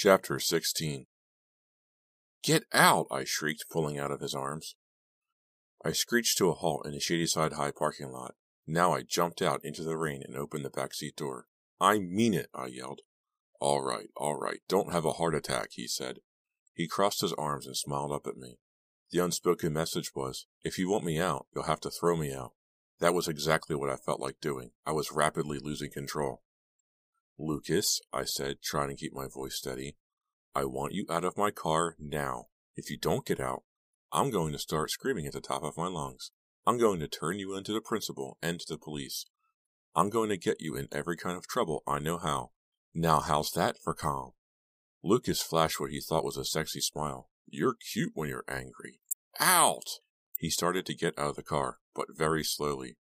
Chapter 16 Get out! I shrieked, pulling out of his arms. I screeched to a halt in the Shadyside High parking lot. Now I jumped out into the rain and opened the back seat door. I mean it, I yelled. All right, all right, don't have a heart attack, he said. He crossed his arms and smiled up at me. The unspoken message was, if you want me out, you'll have to throw me out. That was exactly what I felt like doing. I was rapidly losing control. Lucas, I said, trying to keep my voice steady, I want you out of my car now. If you don't get out, I'm going to start screaming at the top of my lungs. I'm going to turn you into the principal and to the police. I'm going to get you in every kind of trouble I know how. Now how's that for calm? Lucas flashed what he thought was a sexy smile. You're cute when you're angry. Out! He started to get out of the car, but very slowly.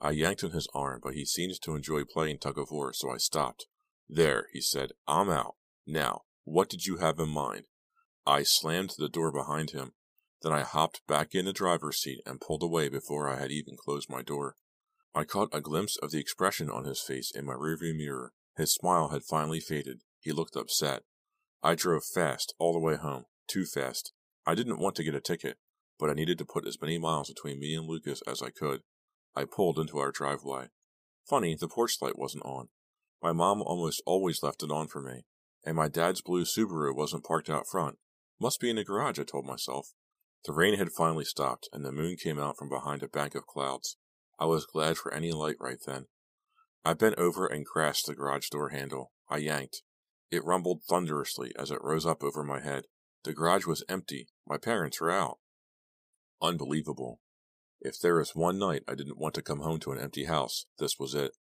I yanked on his arm, but he seemed to enjoy playing tug of war, so I stopped. There, he said, I'm out. Now, what did you have in mind? I slammed the door behind him. Then I hopped back in the driver's seat and pulled away before I had even closed my door. I caught a glimpse of the expression on his face in my rearview mirror. His smile had finally faded. He looked upset. I drove fast all the way home, too fast. I didn't want to get a ticket, but I needed to put as many miles between me and Lucas as I could. I pulled into our driveway. Funny, the porch light wasn't on. My mom almost always left it on for me, and my dad's blue Subaru wasn't parked out front. Must be in the garage, I told myself. The rain had finally stopped, and the moon came out from behind a bank of clouds. I was glad for any light right then. I bent over and crashed the garage door handle. I yanked. It rumbled thunderously as it rose up over my head. The garage was empty. My parents were out. Unbelievable. If there was one night I didn't want to come home to an empty house, this was it.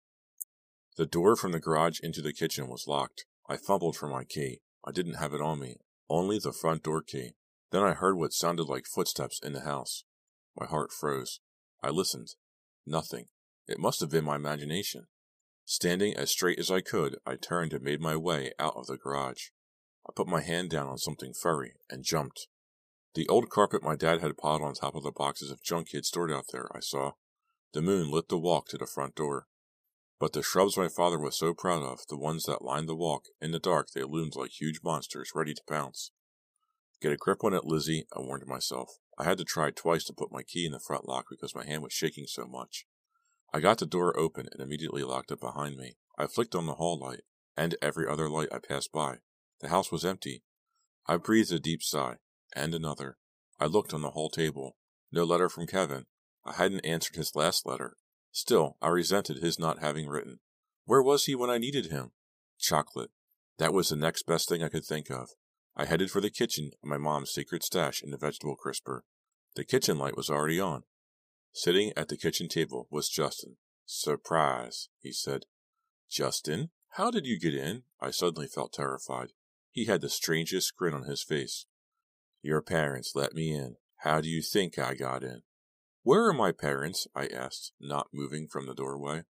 The door from the garage into the kitchen was locked. I fumbled for my key. I didn't have it on me, only the front door key. Then I heard what sounded like footsteps in the house. My heart froze. I listened. Nothing. It must have been my imagination. Standing as straight as I could, I turned and made my way out of the garage. I put my hand down on something furry and jumped. The old carpet my dad had piled on top of the boxes of junk he had stored out there, I saw. The moon lit the walk to the front door. But the shrubs my father was so proud of, the ones that lined the walk, in the dark they loomed like huge monsters ready to pounce. Get a grip on it, Lizzie, I warned myself. I had to try twice to put my key in the front lock because my hand was shaking so much. I got the door open and immediately locked it behind me. I flicked on the hall light, and every other light I passed by. The house was empty. I breathed a deep sigh and another. I looked on the hall table. No letter from Kevin. I hadn't answered his last letter. Still, I resented his not having written. Where was he when I needed him? Chocolate. That was the next best thing I could think of. I headed for the kitchen and my mom's secret stash in the vegetable crisper. The kitchen light was already on. Sitting at the kitchen table was Justin. Surprise, he said. Justin, how did you get in? I suddenly felt terrified. He had the strangest grin on his face. Your parents let me in. How do you think I got in? Where are my parents? I asked, not moving from the doorway.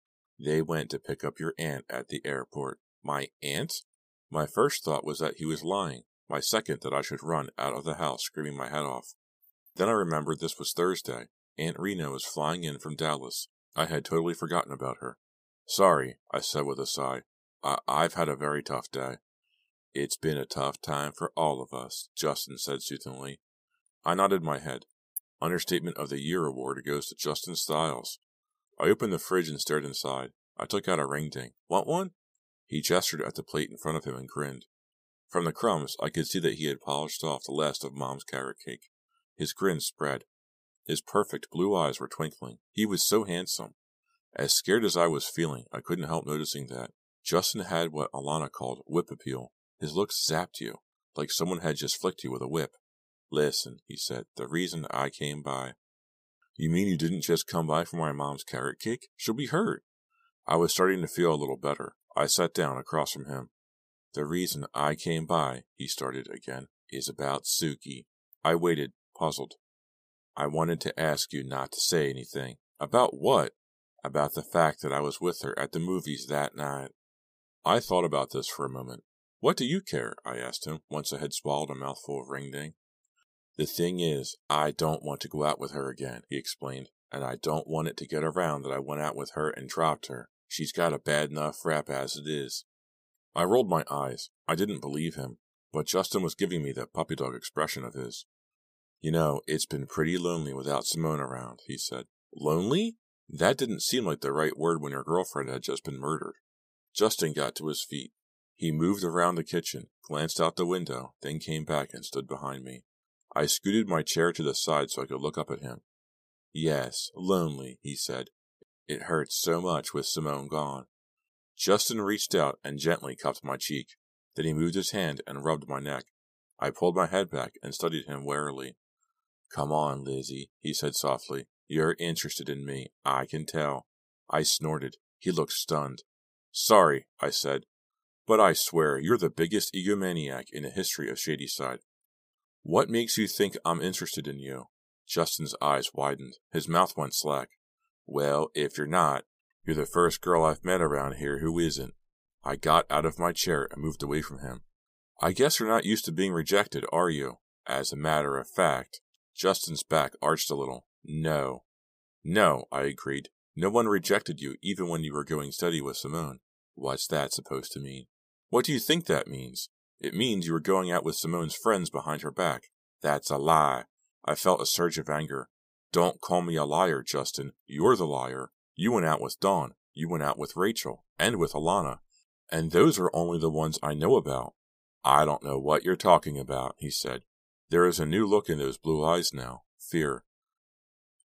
They went to pick up your aunt at the airport. My aunt? My first thought was that he was lying. My second that I should run out of the house screaming my head off. Then I remembered this was Thursday. Aunt Rena was flying in from Dallas. I had totally forgotten about her. Sorry, I said with a sigh. I- I've had a very tough day. It's been a tough time for all of us, Justin said soothingly. I nodded my head. Understatement of the Year award goes to Justin Stiles. I opened the fridge and stared inside. I took out a ring ding. Want one? He gestured at the plate in front of him and grinned. From the crumbs, I could see that he had polished off the last of Mom's carrot cake. His grin spread. His perfect blue eyes were twinkling. He was so handsome. As scared as I was feeling, I couldn't help noticing that. Justin had what Alana called whip appeal. His looks zapped you, like someone had just flicked you with a whip. Listen, he said, the reason I came by. You mean you didn't just come by for my mom's carrot cake? She'll be hurt. I was starting to feel a little better. I sat down across from him. The reason I came by, he started again, is about Suki. I waited, puzzled. I wanted to ask you not to say anything. About what? About the fact that I was with her at the movies that night. I thought about this for a moment. What do you care? I asked him, once I had swallowed a mouthful of ring ding. The thing is, I don't want to go out with her again, he explained, and I don't want it to get around that I went out with her and dropped her. She's got a bad enough rap as it is. I rolled my eyes. I didn't believe him. but Justin was giving me that puppy dog expression of his. You know, it's been pretty lonely without Simone around, he said. Lonely? That didn't seem like the right word when your girlfriend had just been murdered. Justin got to his feet. He moved around the kitchen, glanced out the window, then came back and stood behind me. I scooted my chair to the side so I could look up at him. Yes, lonely, he said. It hurts so much with Simone gone. Justin reached out and gently cupped my cheek. Then he moved his hand and rubbed my neck. I pulled my head back and studied him warily. Come on, Lizzie, he said softly. You're interested in me, I can tell. I snorted. He looked stunned. Sorry, I said. But I swear, you're the biggest egomaniac in the history of Shadyside. What makes you think I'm interested in you? Justin's eyes widened. His mouth went slack. Well, if you're not, you're the first girl I've met around here who isn't. I got out of my chair and moved away from him. I guess you're not used to being rejected, are you? As a matter of fact, Justin's back arched a little. No. No, I agreed. No one rejected you even when you were going steady with Simone. What's that supposed to mean? What do you think that means? It means you were going out with Simone's friends behind her back. That's a lie. I felt a surge of anger. Don't call me a liar, Justin. You're the liar. You went out with Dawn. You went out with Rachel. And with Alana. And those are only the ones I know about. I don't know what you're talking about, he said. There is a new look in those blue eyes now. Fear.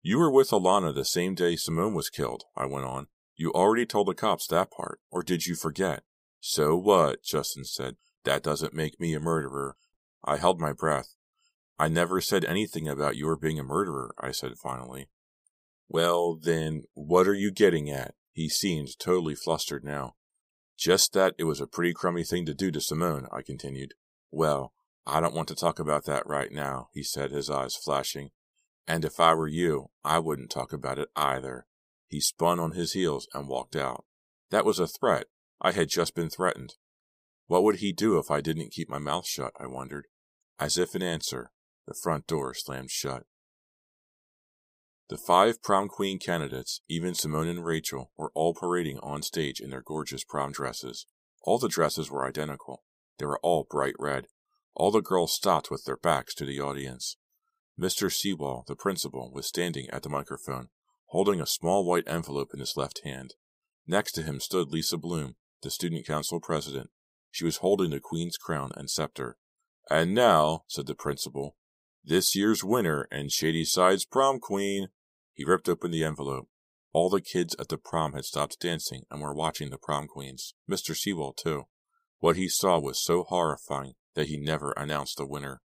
You were with Alana the same day Simone was killed, I went on. You already told the cops that part, or did you forget? So what? Justin said. That doesn't make me a murderer. I held my breath. I never said anything about your being a murderer, I said finally. Well, then, what are you getting at? He seemed totally flustered now. Just that it was a pretty crummy thing to do to Simone, I continued. Well, I don't want to talk about that right now, he said, his eyes flashing. And if I were you, I wouldn't talk about it either. He spun on his heels and walked out. That was a threat. I had just been threatened. What would he do if I didn't keep my mouth shut, I wondered. As if in answer, the front door slammed shut. The five prom queen candidates, even Simone and Rachel, were all parading on stage in their gorgeous prom dresses. All the dresses were identical. They were all bright red. All the girls stopped with their backs to the audience. Mr. Sewall, the principal, was standing at the microphone, holding a small white envelope in his left hand. Next to him stood Lisa Bloom, the student council president. She was holding the queen's crown and scepter. And now, said the principal, this year's winner and Shadyside's prom queen. He ripped open the envelope. All the kids at the prom had stopped dancing and were watching the prom queens. Mr. Sewall, too. What he saw was so horrifying that he never announced the winner.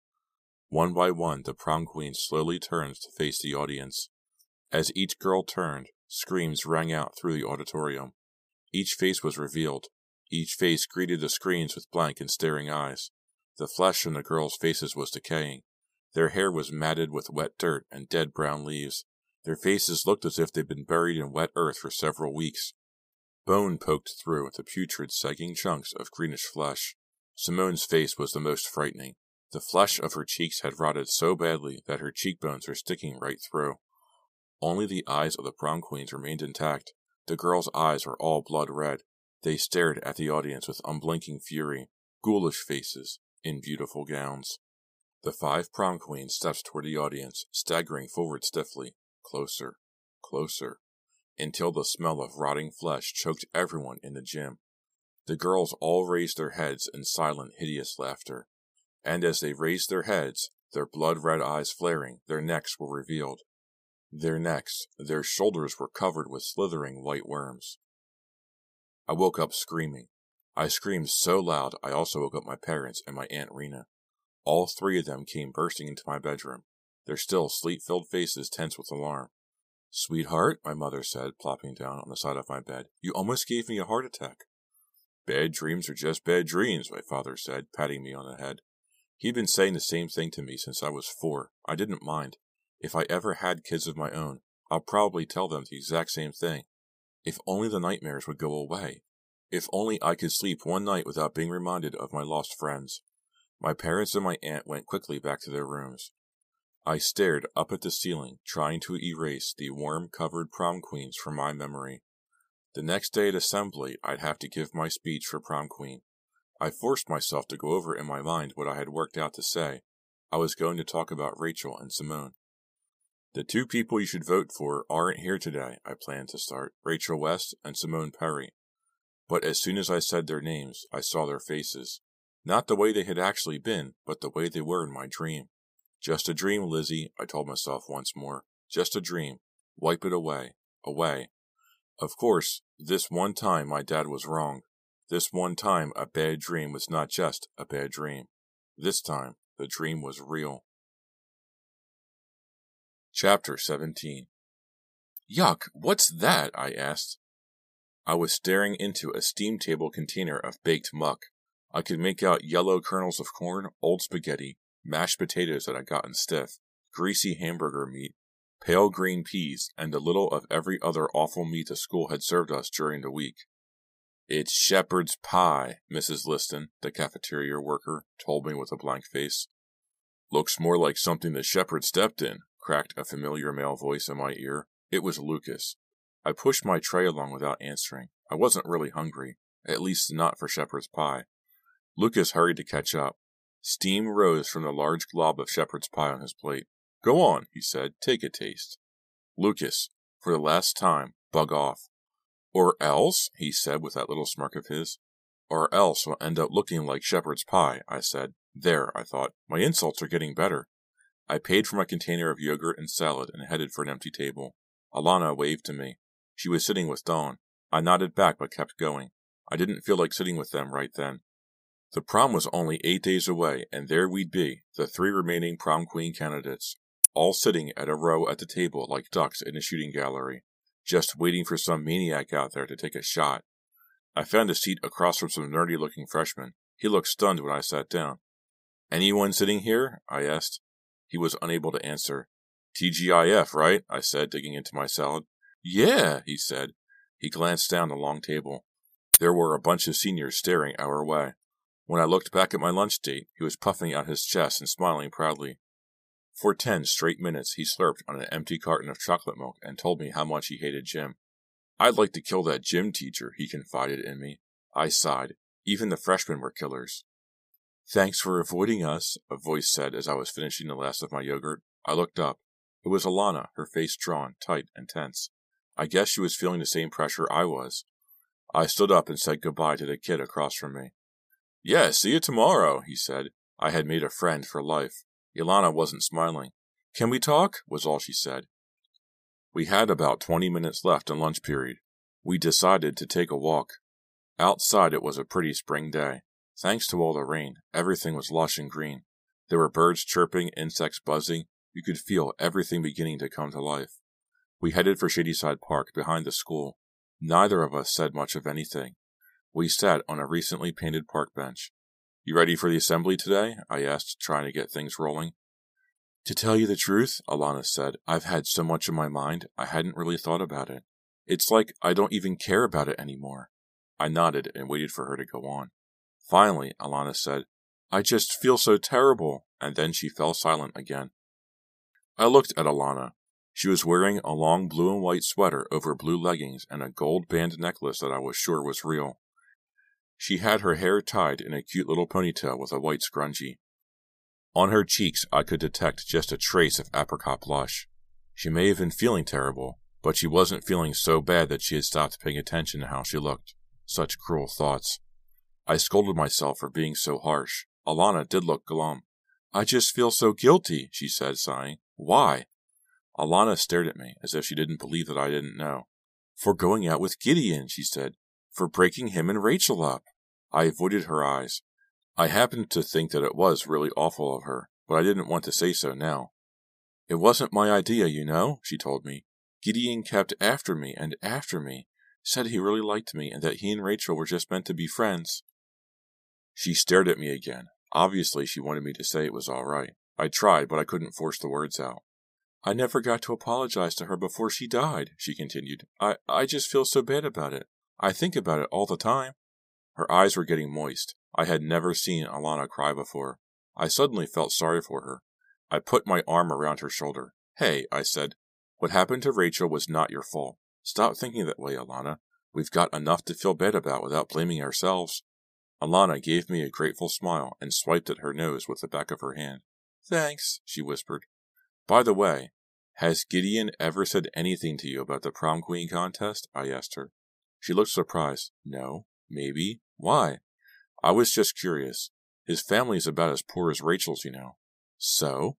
One by one, the prom queens slowly turned to face the audience. As each girl turned, screams rang out through the auditorium. Each face was revealed. Each face greeted the screens with blank and staring eyes. The flesh on the girls' faces was decaying. Their hair was matted with wet dirt and dead brown leaves. Their faces looked as if they'd been buried in wet earth for several weeks. Bone poked through the putrid, sagging chunks of greenish flesh. Simone's face was the most frightening. The flesh of her cheeks had rotted so badly that her cheekbones were sticking right through. Only the eyes of the prom queens remained intact. The girls' eyes were all blood red. They stared at the audience with unblinking fury, ghoulish faces, in beautiful gowns. The five prom queens stepped toward the audience, staggering forward stiffly, closer, closer, until the smell of rotting flesh choked everyone in the gym. The girls all raised their heads in silent, hideous laughter and as they raised their heads, their blood red eyes flaring, their necks were revealed. Their necks, their shoulders were covered with slithering white worms. I woke up screaming. I screamed so loud I also woke up my parents and my Aunt Rena. All three of them came bursting into my bedroom, their still sleep filled faces tense with alarm. Sweetheart, my mother said, plopping down on the side of my bed, you almost gave me a heart attack. Bad dreams are just bad dreams, my father said, patting me on the head. He'd been saying the same thing to me since I was four. I didn't mind. If I ever had kids of my own, I'll probably tell them the exact same thing. If only the nightmares would go away. If only I could sleep one night without being reminded of my lost friends. My parents and my aunt went quickly back to their rooms. I stared up at the ceiling, trying to erase the worm covered prom queens from my memory. The next day at assembly, I'd have to give my speech for prom queen. I forced myself to go over in my mind what I had worked out to say. I was going to talk about Rachel and Simone. The two people you should vote for aren't here today, I planned to start Rachel West and Simone Perry. But as soon as I said their names, I saw their faces. Not the way they had actually been, but the way they were in my dream. Just a dream, Lizzie, I told myself once more. Just a dream. Wipe it away. Away. Of course, this one time my dad was wrong. This one time a bad dream was not just a bad dream. This time the dream was real. Chapter 17 Yuck, what's that? I asked. I was staring into a steam table container of baked muck. I could make out yellow kernels of corn, old spaghetti, mashed potatoes that had gotten stiff, greasy hamburger meat, pale green peas, and a little of every other awful meat the school had served us during the week. It's shepherd's pie, Mrs. Liston, the cafeteria worker, told me with a blank face. Looks more like something the shepherd stepped in, cracked a familiar male voice in my ear. It was Lucas. I pushed my tray along without answering. I wasn't really hungry, at least not for shepherd's pie. Lucas hurried to catch up. Steam rose from the large glob of shepherd's pie on his plate. Go on, he said. Take a taste. Lucas, for the last time, bug off. Or else, he said with that little smirk of his. Or else we'll end up looking like shepherd's pie, I said. There, I thought. My insults are getting better. I paid for my container of yogurt and salad and headed for an empty table. Alana waved to me. She was sitting with Dawn. I nodded back but kept going. I didn't feel like sitting with them right then. The prom was only eight days away, and there we'd be, the three remaining prom queen candidates, all sitting at a row at the table like ducks in a shooting gallery, just waiting for some maniac out there to take a shot. I found a seat across from some nerdy looking freshman. He looked stunned when I sat down. Anyone sitting here? I asked. He was unable to answer. TGIF, right? I said, digging into my salad. Yeah, he said. He glanced down the long table. There were a bunch of seniors staring our way. When I looked back at my lunch date, he was puffing out his chest and smiling proudly. For ten straight minutes, he slurped on an empty carton of chocolate milk and told me how much he hated gym. I'd like to kill that gym teacher, he confided in me. I sighed. Even the freshmen were killers. Thanks for avoiding us, a voice said as I was finishing the last of my yogurt. I looked up. It was Alana, her face drawn, tight, and tense. I guess she was feeling the same pressure I was. I stood up and said goodbye to the kid across from me. Yeah, see you tomorrow, he said. I had made a friend for life. Alana wasn't smiling. Can we talk? was all she said. We had about twenty minutes left in lunch period. We decided to take a walk. Outside it was a pretty spring day. Thanks to all the rain, everything was lush and green. There were birds chirping, insects buzzing. You could feel everything beginning to come to life. We headed for Shadyside Park behind the school. Neither of us said much of anything. We sat on a recently painted park bench. You ready for the assembly today? I asked, trying to get things rolling. To tell you the truth, Alana said, I've had so much in my mind, I hadn't really thought about it. It's like I don't even care about it anymore. I nodded and waited for her to go on. Finally, Alana said, I just feel so terrible, and then she fell silent again. I looked at Alana. She was wearing a long blue and white sweater over blue leggings and a gold band necklace that I was sure was real. She had her hair tied in a cute little ponytail with a white scrunchie. On her cheeks, I could detect just a trace of apricot blush. She may have been feeling terrible, but she wasn't feeling so bad that she had stopped paying attention to how she looked. Such cruel thoughts. I scolded myself for being so harsh. Alana did look glum. I just feel so guilty, she said, sighing. Why? Alana stared at me as if she didn't believe that I didn't know. For going out with Gideon, she said. For breaking him and Rachel up. I avoided her eyes. I happened to think that it was really awful of her, but I didn't want to say so now. It wasn't my idea, you know, she told me. Gideon kept after me and after me, said he really liked me and that he and Rachel were just meant to be friends. She stared at me again. Obviously, she wanted me to say it was all right. I tried, but I couldn't force the words out. I never got to apologize to her before she died, she continued. I, I just feel so bad about it. I think about it all the time. Her eyes were getting moist. I had never seen Alana cry before. I suddenly felt sorry for her. I put my arm around her shoulder. Hey, I said, what happened to Rachel was not your fault. Stop thinking that way, Alana. We've got enough to feel bad about without blaming ourselves. Alana gave me a grateful smile and swiped at her nose with the back of her hand. Thanks, she whispered. By the way, has Gideon ever said anything to you about the prom queen contest? I asked her. She looked surprised. No, maybe. Why? I was just curious. His family's about as poor as Rachel's, you know. So?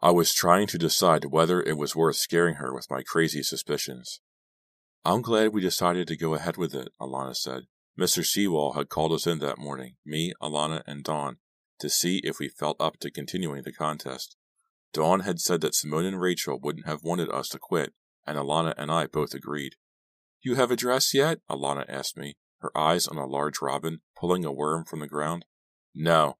I was trying to decide whether it was worth scaring her with my crazy suspicions. I'm glad we decided to go ahead with it, Alana said. Mr. Sewall had called us in that morning, me, Alana, and Dawn, to see if we felt up to continuing the contest. Dawn had said that Simone and Rachel wouldn't have wanted us to quit, and Alana and I both agreed. You have a dress yet? Alana asked me, her eyes on a large robin, pulling a worm from the ground. No.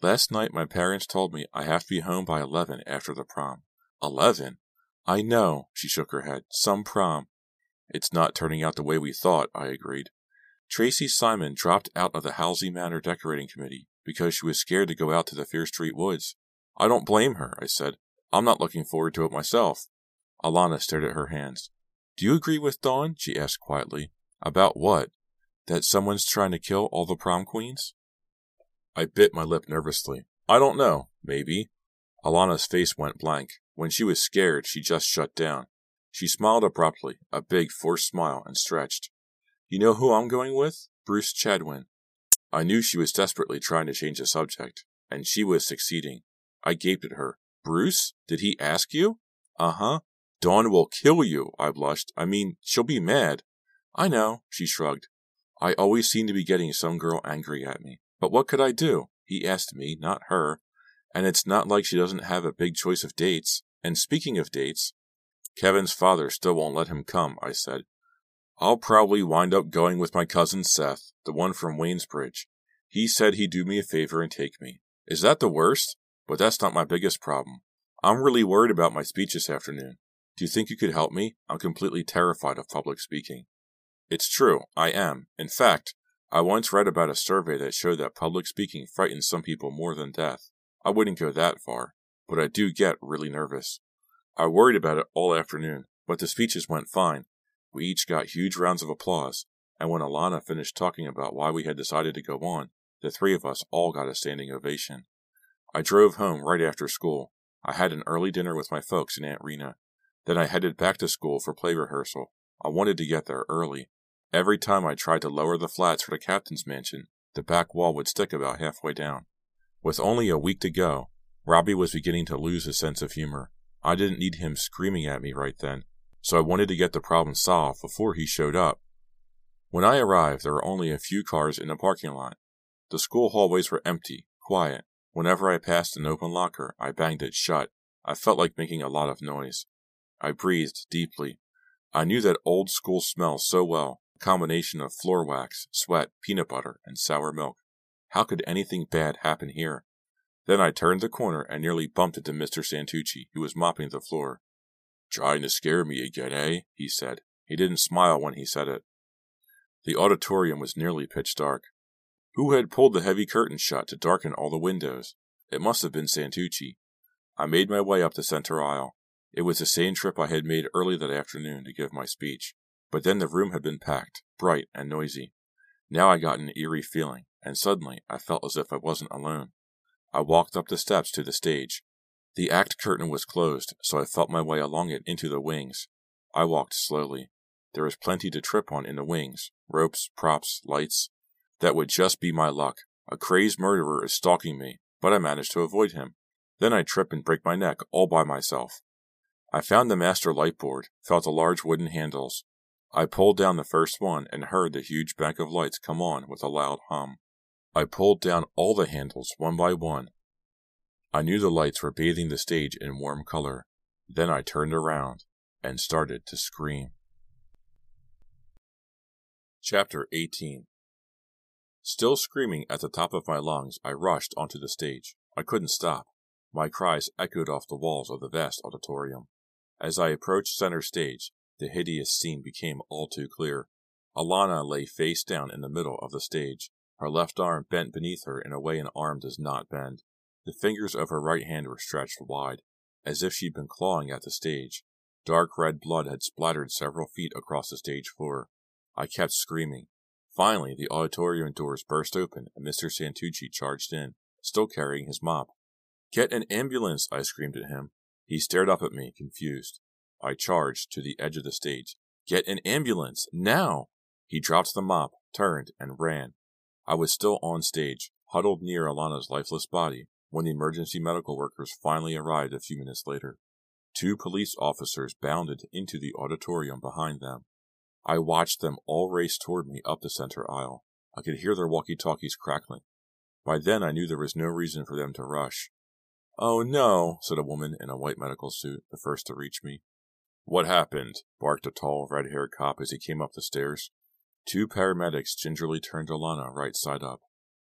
Last night my parents told me I have to be home by eleven after the prom. Eleven? I know, she shook her head. Some prom. It's not turning out the way we thought, I agreed. Tracy Simon dropped out of the Halsey Manor decorating committee because she was scared to go out to the Fear Street woods. I don't blame her, I said. I'm not looking forward to it myself. Alana stared at her hands. Do you agree with Dawn? she asked quietly. About what? That someone's trying to kill all the prom queens? I bit my lip nervously. I don't know. Maybe. Alana's face went blank. When she was scared, she just shut down. She smiled abruptly, a big, forced smile, and stretched. You know who I'm going with? Bruce Chadwin. I knew she was desperately trying to change the subject, and she was succeeding. I gaped at her. Bruce? Did he ask you? Uh huh. Dawn will kill you, I blushed. I mean, she'll be mad. I know, she shrugged. I always seem to be getting some girl angry at me. But what could I do? He asked me, not her. And it's not like she doesn't have a big choice of dates. And speaking of dates, Kevin's father still won't let him come, I said. I'll probably wind up going with my cousin Seth, the one from Waynesbridge. He said he'd do me a favor and take me. Is that the worst? But that's not my biggest problem. I'm really worried about my speech this afternoon. Do you think you could help me? I'm completely terrified of public speaking. It's true, I am. In fact, I once read about a survey that showed that public speaking frightens some people more than death. I wouldn't go that far, but I do get really nervous. I worried about it all afternoon, but the speeches went fine. We each got huge rounds of applause, and when Alana finished talking about why we had decided to go on, the three of us all got a standing ovation. I drove home right after school. I had an early dinner with my folks and Aunt Rena. Then I headed back to school for play rehearsal. I wanted to get there early. Every time I tried to lower the flats for the captain's mansion, the back wall would stick about halfway down. With only a week to go, Robbie was beginning to lose his sense of humor. I didn't need him screaming at me right then, so I wanted to get the problem solved before he showed up. When I arrived, there were only a few cars in the parking lot. The school hallways were empty, quiet. Whenever I passed an open locker, I banged it shut. I felt like making a lot of noise. I breathed deeply. I knew that old school smell so well, a combination of floor wax, sweat, peanut butter, and sour milk. How could anything bad happen here? Then I turned the corner and nearly bumped into Mr. Santucci, who was mopping the floor. Trying to scare me again, eh? he said. He didn't smile when he said it. The auditorium was nearly pitch dark. Who had pulled the heavy curtains shut to darken all the windows? It must have been Santucci. I made my way up the center aisle. It was the same trip I had made early that afternoon to give my speech, but then the room had been packed, bright, and noisy. Now I got an eerie feeling, and suddenly I felt as if I wasn't alone. I walked up the steps to the stage. The act curtain was closed, so I felt my way along it into the wings. I walked slowly. There was plenty to trip on in the wings ropes, props, lights. That would just be my luck. A crazed murderer is stalking me, but I managed to avoid him. Then I trip and break my neck all by myself. I found the master light board, felt the large wooden handles. I pulled down the first one and heard the huge bank of lights come on with a loud hum. I pulled down all the handles one by one. I knew the lights were bathing the stage in warm color. Then I turned around and started to scream. Chapter 18 Still screaming at the top of my lungs, I rushed onto the stage. I couldn't stop. My cries echoed off the walls of the vast auditorium. As I approached center stage, the hideous scene became all too clear. Alana lay face down in the middle of the stage, her left arm bent beneath her in a way an arm does not bend. The fingers of her right hand were stretched wide, as if she'd been clawing at the stage. Dark red blood had splattered several feet across the stage floor. I kept screaming. Finally, the auditorium doors burst open and Mr. Santucci charged in, still carrying his mop. Get an ambulance, I screamed at him. He stared up at me, confused. I charged to the edge of the stage. Get an ambulance, now! He dropped the mop, turned, and ran. I was still on stage, huddled near Alana's lifeless body, when the emergency medical workers finally arrived a few minutes later. Two police officers bounded into the auditorium behind them. I watched them all race toward me up the center aisle. I could hear their walkie talkies crackling. By then I knew there was no reason for them to rush. Oh no, said a woman in a white medical suit, the first to reach me. What happened? barked a tall, red haired cop as he came up the stairs. Two paramedics gingerly turned Alana right side up.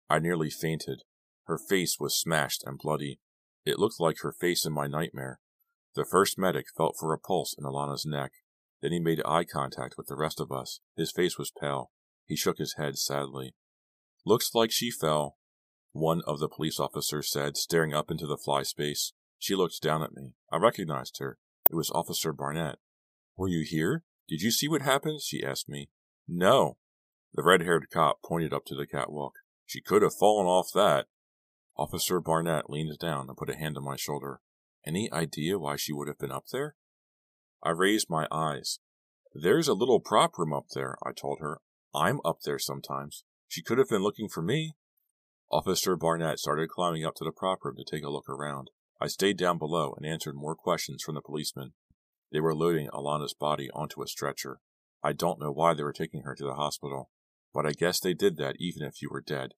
I nearly fainted. Her face was smashed and bloody. It looked like her face in my nightmare. The first medic felt for a pulse in Alana's neck. Then he made eye contact with the rest of us. His face was pale. He shook his head sadly. Looks like she fell, one of the police officers said, staring up into the fly space. She looked down at me. I recognized her. It was Officer Barnett. Were you here? Did you see what happened? She asked me. No. The red haired cop pointed up to the catwalk. She could have fallen off that. Officer Barnett leaned down and put a hand on my shoulder. Any idea why she would have been up there? I raised my eyes. There's a little prop room up there, I told her. I'm up there sometimes. She could have been looking for me. Officer Barnett started climbing up to the prop room to take a look around. I stayed down below and answered more questions from the policemen. They were loading Alana's body onto a stretcher. I don't know why they were taking her to the hospital, but I guess they did that even if you were dead.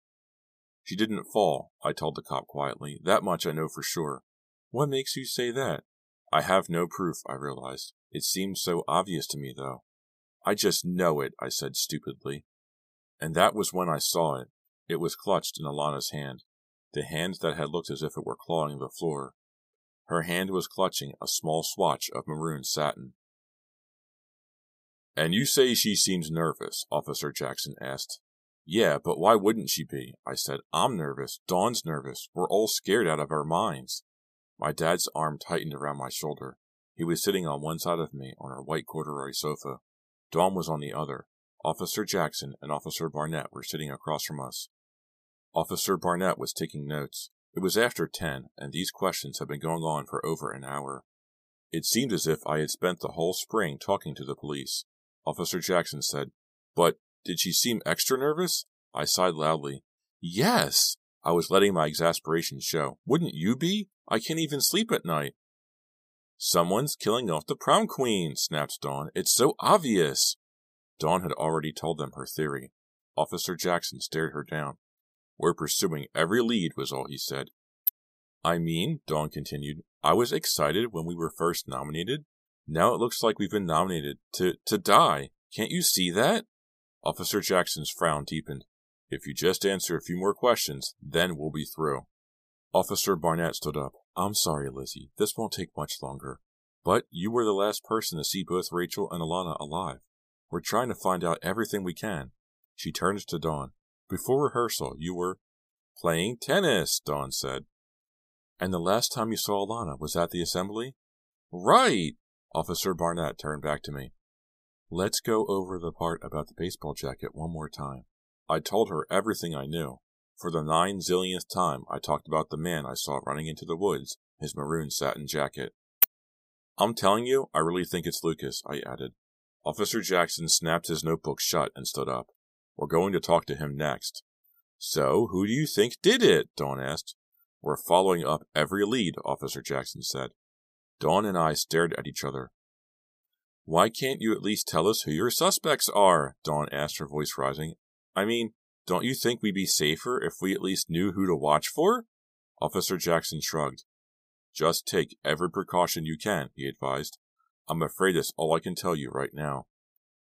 She didn't fall, I told the cop quietly. That much I know for sure. What makes you say that? I have no proof, I realized. It seemed so obvious to me, though. I just know it, I said stupidly. And that was when I saw it. It was clutched in Alana's hand, the hand that had looked as if it were clawing the floor. Her hand was clutching a small swatch of maroon satin. And you say she seems nervous? Officer Jackson asked. Yeah, but why wouldn't she be? I said. I'm nervous. Dawn's nervous. We're all scared out of our minds. My dad's arm tightened around my shoulder. He was sitting on one side of me on our white corduroy sofa. Dawn was on the other. Officer Jackson and Officer Barnett were sitting across from us. Officer Barnett was taking notes. It was after ten, and these questions had been going on for over an hour. It seemed as if I had spent the whole spring talking to the police. Officer Jackson said, But did she seem extra nervous? I sighed loudly. Yes! I was letting my exasperation show. Wouldn't you be? I can't even sleep at night. Someone's killing off the prom queen, snapped Dawn. It's so obvious. Dawn had already told them her theory. Officer Jackson stared her down. We're pursuing every lead, was all he said. I mean, Dawn continued, I was excited when we were first nominated. Now it looks like we've been nominated to, to die. Can't you see that? Officer Jackson's frown deepened. If you just answer a few more questions, then we'll be through. Officer Barnett stood up. I'm sorry, Lizzie. This won't take much longer. But you were the last person to see both Rachel and Alana alive. We're trying to find out everything we can. She turned to Dawn. Before rehearsal, you were playing tennis, Dawn said. And the last time you saw Alana was at the assembly? Right! Officer Barnett turned back to me. Let's go over the part about the baseball jacket one more time. I told her everything I knew. For the nine zillionth time, I talked about the man I saw running into the woods, his maroon satin jacket. I'm telling you, I really think it's Lucas, I added. Officer Jackson snapped his notebook shut and stood up. We're going to talk to him next. So, who do you think did it? Dawn asked. We're following up every lead, Officer Jackson said. Dawn and I stared at each other. Why can't you at least tell us who your suspects are? Dawn asked, her voice rising. I mean, don't you think we'd be safer if we at least knew who to watch for? Officer Jackson shrugged. Just take every precaution you can, he advised. I'm afraid that's all I can tell you right now.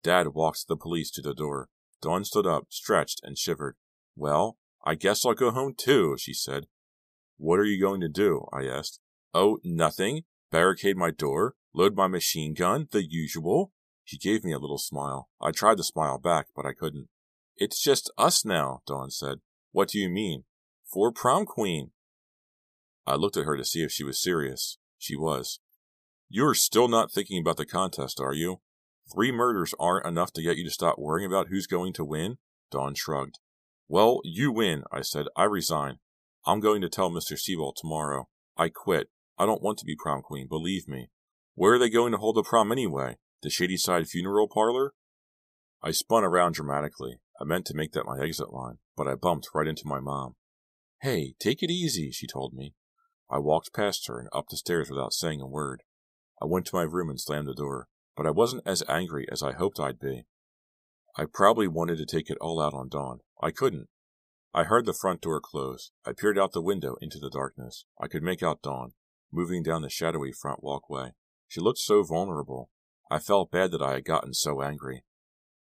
Dad walked the police to the door. Dawn stood up, stretched, and shivered. Well, I guess I'll go home too, she said. What are you going to do? I asked. Oh, nothing. Barricade my door, load my machine gun, the usual. She gave me a little smile. I tried to smile back, but I couldn't. It's just us now, Dawn said. What do you mean? For prom queen. I looked at her to see if she was serious. She was. You're still not thinking about the contest, are you? Three murders aren't enough to get you to stop worrying about who's going to win? Dawn shrugged. Well, you win, I said. I resign. I'm going to tell Mr. Sewall tomorrow. I quit. I don't want to be prom queen, believe me. Where are they going to hold the prom anyway? The Shadyside Funeral Parlor? I spun around dramatically. I meant to make that my exit line, but I bumped right into my mom. Hey, take it easy, she told me. I walked past her and up the stairs without saying a word. I went to my room and slammed the door, but I wasn't as angry as I hoped I'd be. I probably wanted to take it all out on Dawn. I couldn't. I heard the front door close. I peered out the window into the darkness. I could make out Dawn, moving down the shadowy front walkway. She looked so vulnerable. I felt bad that I had gotten so angry.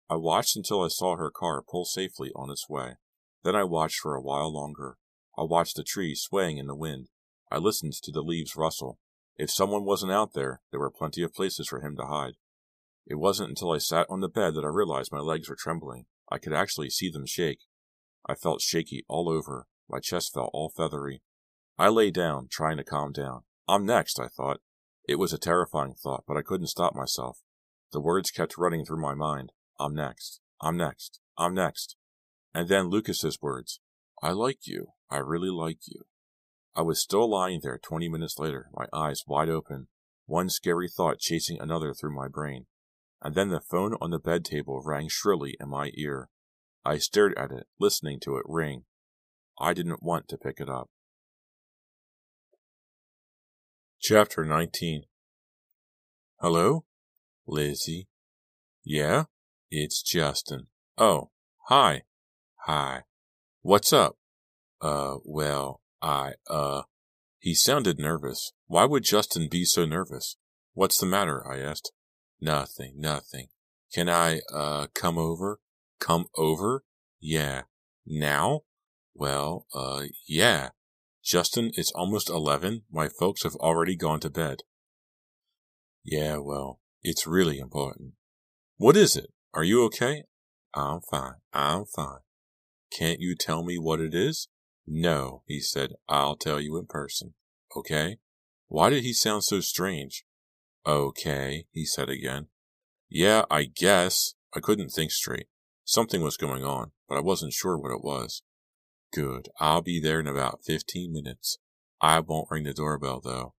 I watched until I saw her car pull safely on its way. Then I watched for a while longer. I watched the trees swaying in the wind. I listened to the leaves rustle. If someone wasn't out there, there were plenty of places for him to hide. It wasn't until I sat on the bed that I realized my legs were trembling. I could actually see them shake. I felt shaky all over. My chest felt all feathery. I lay down, trying to calm down. I'm next, I thought. It was a terrifying thought, but I couldn't stop myself. The words kept running through my mind. I'm next. I'm next. I'm next. And then Lucas's words. I like you. I really like you. I was still lying there twenty minutes later, my eyes wide open, one scary thought chasing another through my brain. And then the phone on the bed table rang shrilly in my ear. I stared at it, listening to it ring. I didn't want to pick it up. Chapter 19 Hello? Lizzie? Yeah? It's Justin. Oh, hi. Hi. What's up? Uh, well, I, uh. He sounded nervous. Why would Justin be so nervous? What's the matter? I asked. Nothing, nothing. Can I, uh, come over? Come over? Yeah. Now? Well, uh, yeah. Justin, it's almost 11. My folks have already gone to bed. Yeah, well, it's really important. What is it? Are you okay? I'm fine. I'm fine. Can't you tell me what it is? No, he said. I'll tell you in person. Okay? Why did he sound so strange? Okay, he said again. Yeah, I guess. I couldn't think straight. Something was going on, but I wasn't sure what it was. Good. I'll be there in about 15 minutes. I won't ring the doorbell though.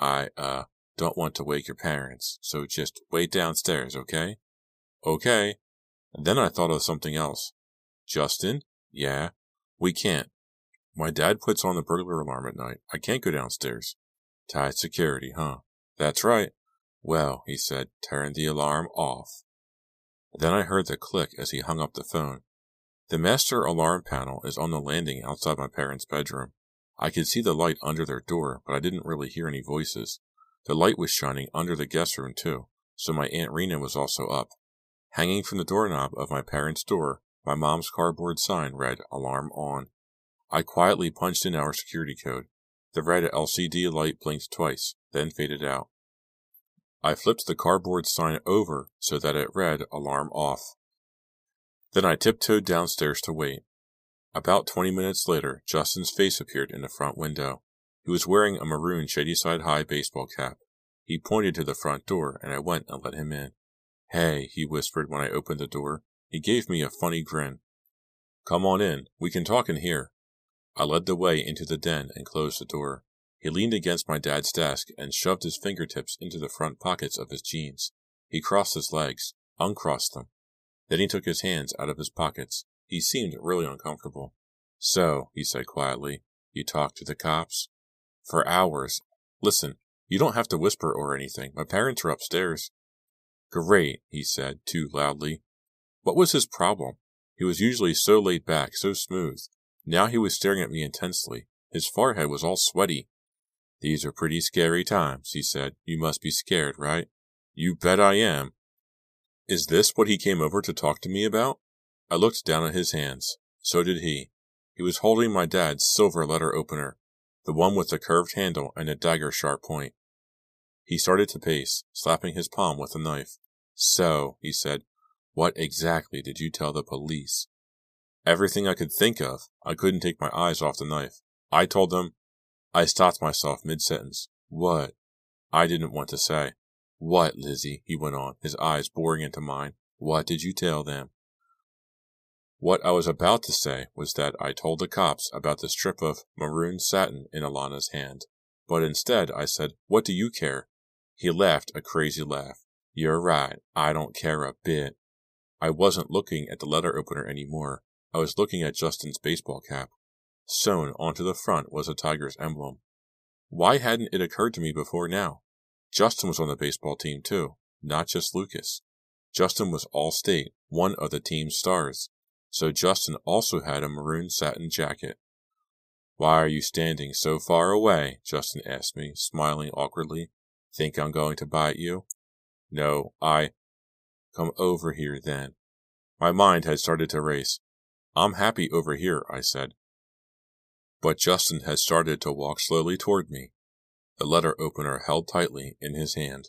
I, uh, don't want to wake your parents, so just wait downstairs, okay? Okay. And then I thought of something else. Justin? Yeah? We can't. My dad puts on the burglar alarm at night. I can't go downstairs. Tight security, huh? That's right. Well, he said, turn the alarm off. Then I heard the click as he hung up the phone. The master alarm panel is on the landing outside my parents' bedroom. I could see the light under their door, but I didn't really hear any voices. The light was shining under the guest room, too, so my Aunt Rena was also up. Hanging from the doorknob of my parents' door, my mom's cardboard sign read Alarm On. I quietly punched in our security code. The red LCD light blinked twice, then faded out. I flipped the cardboard sign over so that it read Alarm Off. Then I tiptoed downstairs to wait. About twenty minutes later, Justin's face appeared in the front window. He was wearing a maroon Shadyside High baseball cap. He pointed to the front door, and I went and let him in. Hey, he whispered when I opened the door. He gave me a funny grin. Come on in. We can talk in here. I led the way into the den and closed the door. He leaned against my dad's desk and shoved his fingertips into the front pockets of his jeans. He crossed his legs, uncrossed them. Then he took his hands out of his pockets. He seemed really uncomfortable. So, he said quietly, you talked to the cops? For hours. Listen, you don't have to whisper or anything. My parents are upstairs. Great, he said, too loudly. What was his problem? He was usually so laid back, so smooth. Now he was staring at me intensely. His forehead was all sweaty. These are pretty scary times, he said. You must be scared, right? You bet I am. Is this what he came over to talk to me about? I looked down at his hands. So did he. He was holding my dad's silver letter opener, the one with the curved handle and a dagger sharp point. He started to pace, slapping his palm with the knife. So, he said, what exactly did you tell the police? Everything I could think of. I couldn't take my eyes off the knife. I told them. I stopped myself mid sentence. What? I didn't want to say. What, Lizzie? he went on, his eyes boring into mine. What did you tell them? What I was about to say was that I told the cops about the strip of maroon satin in Alana's hand. But instead, I said, What do you care? He laughed a crazy laugh. You're right. I don't care a bit. I wasn't looking at the letter opener anymore. I was looking at Justin's baseball cap. Sewn onto the front was a tiger's emblem. Why hadn't it occurred to me before now? Justin was on the baseball team too, not just Lucas. Justin was all state, one of the team's stars so Justin also had a maroon satin jacket. Why are you standing so far away? Justin asked me, smiling awkwardly. Think I'm going to bite you? No, I. Come over here then. My mind had started to race. I'm happy over here, I said. But Justin had started to walk slowly toward me, the letter opener held tightly in his hand.